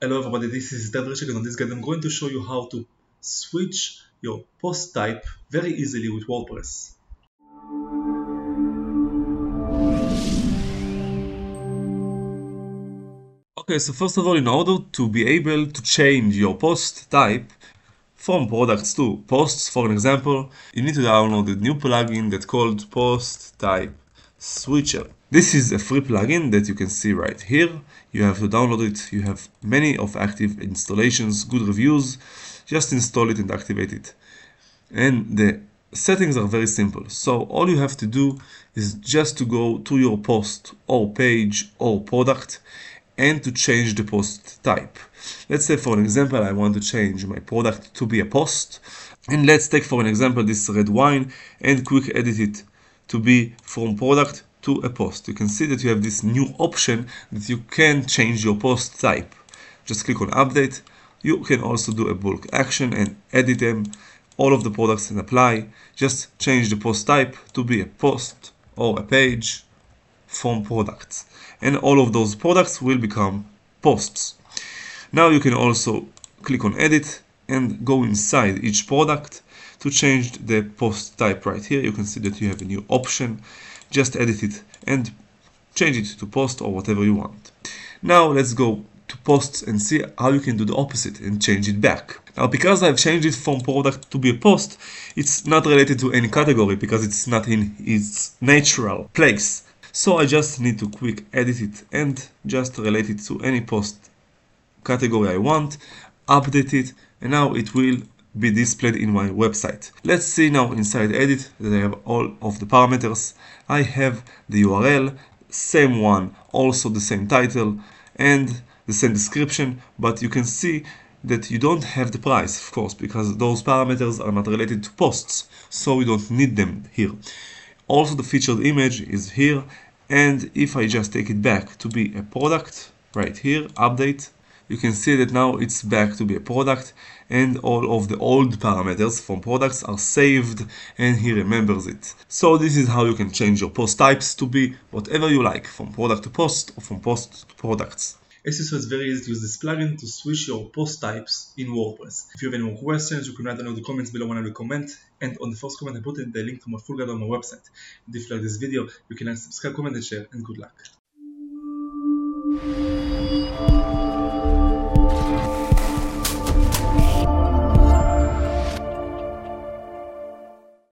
Hello everybody, this is Itay Verchik and on this guide I'm going to show you how to switch your post type very easily with WordPress. Okay, so first of all, in order to be able to change your post type from products to posts, for an example, you need to download a new plugin that's called Post Type Switcher. This is a free plugin that you can see right here. You have to download it. You have many of active installations, good reviews. Just install it and activate it. And the settings are very simple. So all you have to do is just to go to your post or page or product and to change the post type. Let's say for an example, I want to change my product to be a post. And let's take for an example this red wine and quick edit it to be from product to a post. You can see that you have this new option that you can change your post type. Just click on update. You can also do a bulk action and edit them, all of the products and apply. Just change the post type to be a post or a page from products. And all of those products will become posts. Now you can also click on edit and go inside each product to change the post type right here. You can see that you have a new option just edit it and change it to post or whatever you want. Now let's go to posts and see how you can do the opposite and change it back. Now because I've changed it from product to be a post, it's not related to any category because it's not in its natural place. So I just need to quick edit it and just relate it to any post category I want, update it, and now it will be displayed in my website. Let's see now inside edit that I have all of the parameters. I have the URL, same one, also the same title and the same description, but you can see that you don't have the price, of course, because those parameters are not related to posts, so we don't need them here. Also the featured image is here, and if I just take it back to be a product, right here, update, you can see that now it's back to be a product and all of the old parameters from products are saved and he remembers it. So this is how you can change your post types to be whatever you like from product to post or from post to products. Saw, it's very easy to use this plugin to switch your post types in WordPress. If you have any more questions, you can write down in the comments below when I will comment. And on the first comment, I put in the link to my full guide on my website. And if you like this video, you can like, subscribe, comment, and share. And good luck.